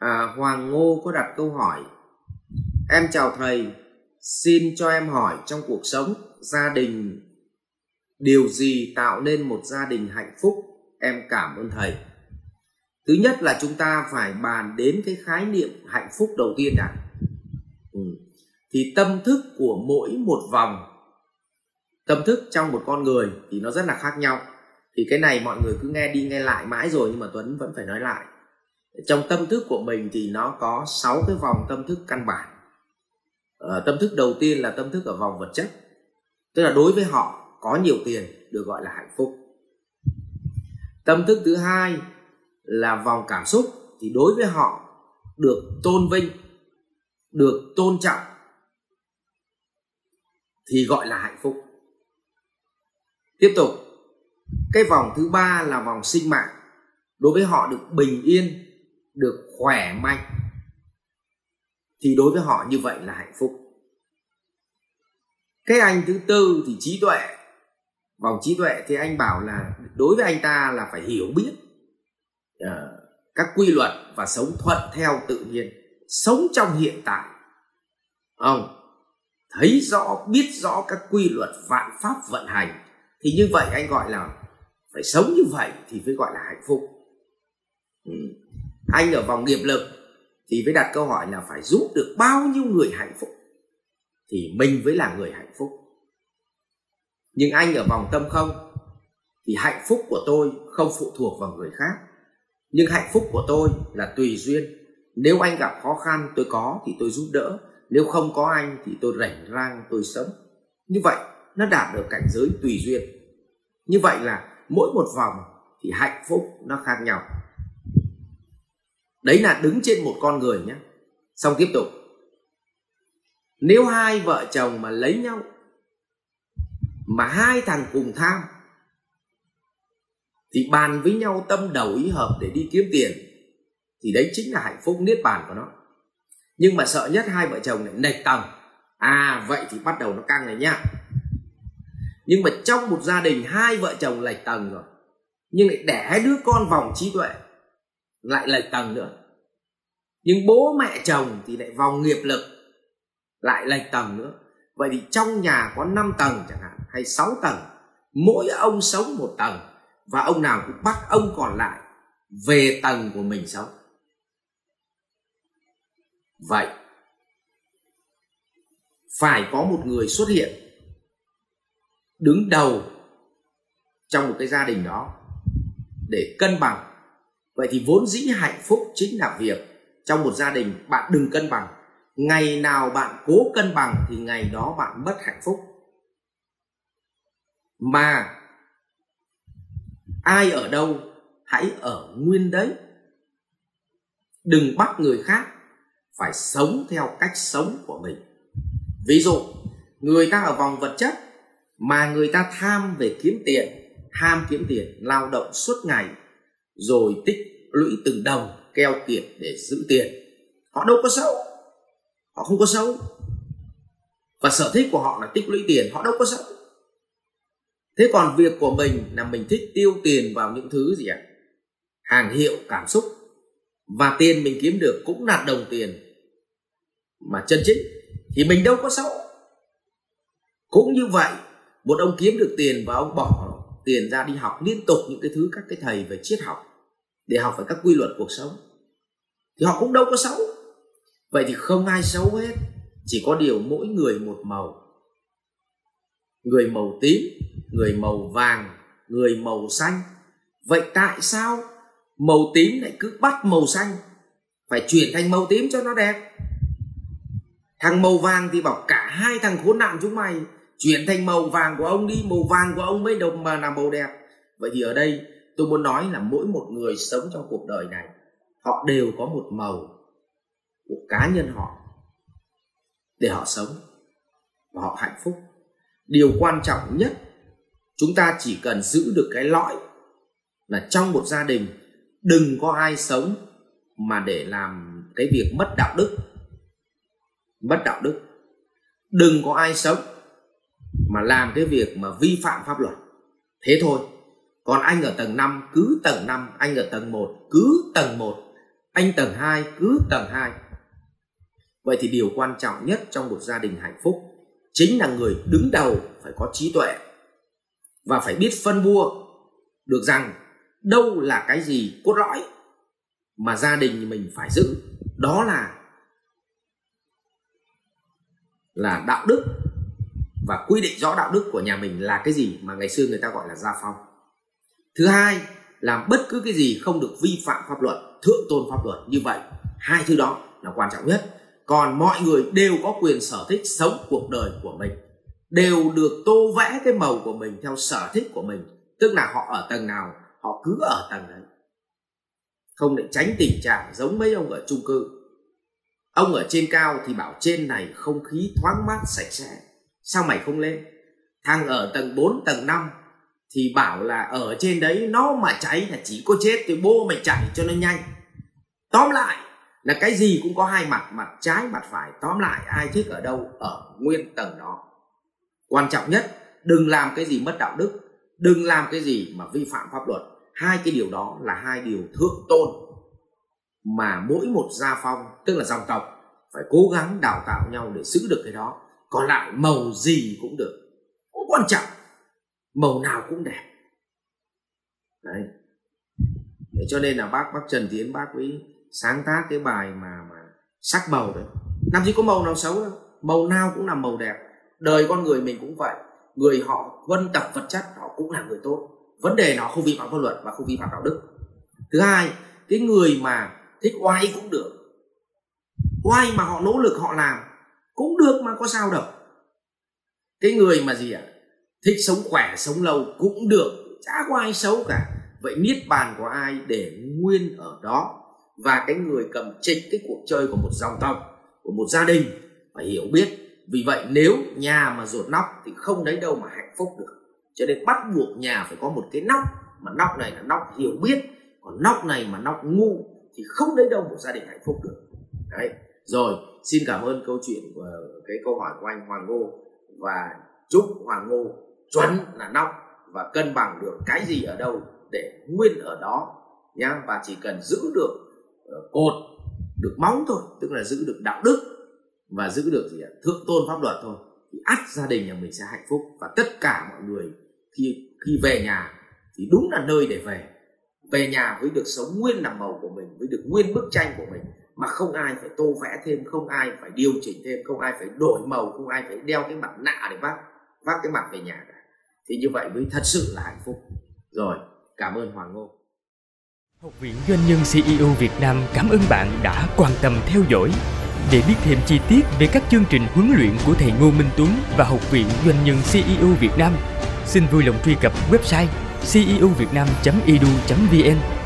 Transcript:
à, Hoàng Ngô có đặt câu hỏi. Em chào thầy Xin cho em hỏi trong cuộc sống Gia đình Điều gì tạo nên một gia đình hạnh phúc? Em cảm ơn thầy. Thứ nhất là chúng ta phải bàn đến cái khái niệm hạnh phúc đầu tiên đã. Ừ. Thì tâm thức của mỗi một vòng Tâm thức trong một con người thì nó rất là khác nhau. Thì cái này mọi người cứ nghe đi nghe lại mãi rồi Nhưng mà Tuấn vẫn phải nói lại trong tâm thức của mình thì nó có 6 cái vòng tâm thức căn bản. À, tâm thức đầu tiên là tâm thức ở vòng vật chất. Tức là đối với họ có nhiều tiền được gọi là hạnh phúc. Tâm thức thứ hai là vòng cảm xúc thì đối với họ được tôn vinh được tôn trọng thì gọi là hạnh phúc. Tiếp tục cái vòng thứ ba là vòng sinh mạng. Đối với họ được bình yên được khỏe mạnh thì đối với họ như vậy là hạnh phúc. Cái anh thứ tư thì trí tuệ vòng trí tuệ thì anh bảo là đối với anh ta là phải hiểu biết uh, các quy luật và sống thuận theo tự nhiên sống trong hiện tại. Không thấy rõ biết rõ các quy luật vạn pháp vận hành thì như vậy anh gọi là phải sống như vậy thì mới gọi là hạnh phúc. Ừ anh ở vòng nghiệp lực thì phải đặt câu hỏi là phải giúp được bao nhiêu người hạnh phúc? Thì mình mới là người hạnh phúc. Nhưng anh ở vòng tâm không thì hạnh phúc của tôi không phụ thuộc vào người khác. Nhưng hạnh phúc của tôi là tùy duyên. Nếu anh gặp khó khăn tôi có thì tôi giúp đỡ. Nếu không có anh thì tôi rảnh rang, tôi sống. Như vậy nó đạt được cảnh giới tùy duyên. Như vậy là mỗi một vòng thì hạnh phúc nó khác nhau đấy là đứng trên một con người nhé. Xong tiếp tục. Nếu hai vợ chồng mà lấy nhau, mà hai thằng cùng tham, thì bàn với nhau tâm đầu ý hợp để đi kiếm tiền, thì đấy chính là hạnh phúc niết bàn của nó. Nhưng mà sợ nhất hai vợ chồng này nệch tầng à vậy thì bắt đầu nó căng này nhá nhưng mà trong một gia đình hai vợ chồng lệch tầng rồi, nhưng lại đẻ đứa con vòng trí tuệ lại lệch tầng nữa. Nhưng bố mẹ chồng thì lại vòng nghiệp lực, lại lệch tầng nữa. Vậy thì trong nhà có 5 tầng chẳng hạn, hay 6 tầng, mỗi ông sống một tầng, và ông nào cũng bắt ông còn lại về tầng của mình sống. Vậy, phải có một người xuất hiện, đứng đầu trong một cái gia đình đó, để cân bằng vậy thì vốn dĩ hạnh phúc chính là việc trong một gia đình bạn đừng cân bằng. Ngày nào bạn cố cân bằng thì ngày đó bạn mất hạnh phúc. Mà ai ở đâu, hãy ở nguyên đấy. Đừng bắt người khác phải sống theo cách sống của mình. Ví dụ, người ta ở vòng vật chất mà người ta tham về kiếm tiền, ham kiếm tiền, lao động suốt ngày rồi tích lũy từng đồng keo kiệt để giữ tiền. Họ đâu có xấu. Họ không có xấu. Và sở thích của họ là tích lũy tiền, họ đâu có xấu. Thế còn việc của mình là mình thích tiêu tiền vào những thứ gì ạ? Hàng hiệu, cảm xúc. Và tiền mình kiếm được cũng là đồng tiền mà chân chính. Thì mình đâu có xấu. Cũng như vậy, một ông kiếm được tiền và ông bỏ tiền ra đi học liên tục những cái thứ các cái thầy về triết học để học về các quy luật cuộc sống, thì họ cũng đâu có xấu. Vậy thì không ai xấu hết, chỉ có điều mỗi người một màu. Người màu tím, người màu vàng, người màu xanh. Vậy tại sao màu tím lại cứ bắt màu xanh? Phải chuyển thành màu tím cho nó đẹp. Thằng màu vàng thì bảo cả hai thằng khốn nạn chúng mày chuyển thành màu vàng của ông đi, màu vàng của ông mới đồng mà là màu đẹp. Vậy thì ở đây, tôi muốn nói là mỗi một người sống trong cuộc đời này, họ đều có một màu của cá nhân họ để họ sống và họ hạnh phúc. Điều quan trọng nhất, chúng ta chỉ cần giữ được cái lõi là trong một gia đình, đừng có ai sống mà để làm cái việc mất đạo đức. Mất đạo đức. Đừng có ai sống mà làm cái việc mà vi phạm pháp luật. Thế thôi. Còn anh ở tầng 5 cứ tầng 5 anh ở tầng 1 cứ tầng 1 anh tầng 2 cứ tầng 2 vậy thì điều quan trọng nhất trong một gia đình hạnh phúc chính là người đứng đầu phải có trí tuệ và phải biết phân bua được rằng đâu là cái gì cốt lõi mà gia đình mình phải giữ. Đó là là đạo đức và quy định rõ đạo đức của nhà mình là cái gì mà ngày xưa người ta gọi là gia phong. Thứ hai làm bất cứ cái gì không được vi phạm pháp luật, thượng tôn pháp luật, như vậy, hai thứ đó là quan trọng nhất. Còn mọi người đều có quyền sở thích sống cuộc đời của mình, đều được tô vẽ cái màu của mình theo sở thích của mình, tức là họ ở tầng nào, họ cứ ở tầng đấy. Không để tránh tình trạng giống mấy ông ở chung cư. Ông ở trên cao thì bảo trên này không khí thoáng mát, sạch sẽ sao mày không lên? Thằng ở tầng 4, tầng 5 thì bảo là ở trên đấy nó mà cháy là chỉ có chết thì bố mày chạy cho nó nhanh. Tóm lại là cái gì cũng có hai mặt mặt trái mặt phải. Tóm lại ai thích ở đâu ở nguyên tầng đó. Quan trọng nhất đừng làm cái gì mất đạo đức đừng làm cái gì mà vi phạm pháp luật. Hai cái điều đó là hai điều thượng tôn mà mỗi một gia phong tức là dòng tộc phải cố gắng đào tạo nhau để giữ được cái đó còn lại màu gì cũng được. Không quan trọng. Màu nào cũng đẹp. Đấy. Để cho nên là bác bác Trần Tiến, bác ấy sáng tác cái bài mà mà sắc màu đấy. Làm gì có màu nào xấu đâu. Màu nào cũng là màu đẹp. Đời con người mình cũng vậy. Người họ vân tập vật chất, họ cũng là người tốt. Vấn đề nó không vi phạm pháp luật và không vi phạm đạo đức. Thứ hai, cái người mà thích oai cũng được. Oai mà họ nỗ lực họ làm cũng được mà, có sao đâu. Cái người mà gì ạ? À? thích sống khỏe, sống lâu cũng được. Chả có ai xấu cả. Vậy niết bàn của ai để nguyên ở đó? Và cái người cầm trịch cái cuộc chơi của một dòng tộc, của một gia đình, phải hiểu biết. Vì vậy nếu nhà mà ruột nóc thì không đấy đâu mà hạnh phúc được. Cho nên bắt buộc nhà phải có một cái nóc. Mà nóc này là nóc hiểu biết. Còn nóc này mà nóc ngu thì không đấy đâu một gia đình hạnh phúc được. Đấy. Rồi xin cảm ơn câu chuyện của cái câu hỏi của anh Hoàng Ngô. Và chúc Hoàng Ngô chuẩn là nóc và cân bằng được cái gì ở đâu để nguyên ở đó nhá. Và chỉ cần giữ được uh, cột được móng thôi tức là giữ được đạo đức và giữ được gì ạ? Thượng tôn pháp luật thôi thì ắt gia đình nhà mình sẽ hạnh phúc. Và tất cả mọi người khi khi về nhà thì đúng là nơi để về. Về nhà với được sống nguyên làm màu của mình với được nguyên bức tranh của mình mà không ai phải tô vẽ thêm không ai phải điều chỉnh thêm không ai phải đổi màu không ai phải đeo cái mặt nạ để vác vác cái mặt về nhà cả. Thì như vậy mới thật sự là hạnh phúc. Rồi cảm ơn hoàng ngô. Học viện Doanh nhân CEO Việt Nam cảm ơn bạn đã quan tâm theo dõi. Để biết thêm chi tiết về các chương trình huấn luyện của thầy Ngô Minh Tuấn và Học viện Doanh nhân CEO Việt Nam, xin vui lòng truy cập website ceovietnam.edu.vn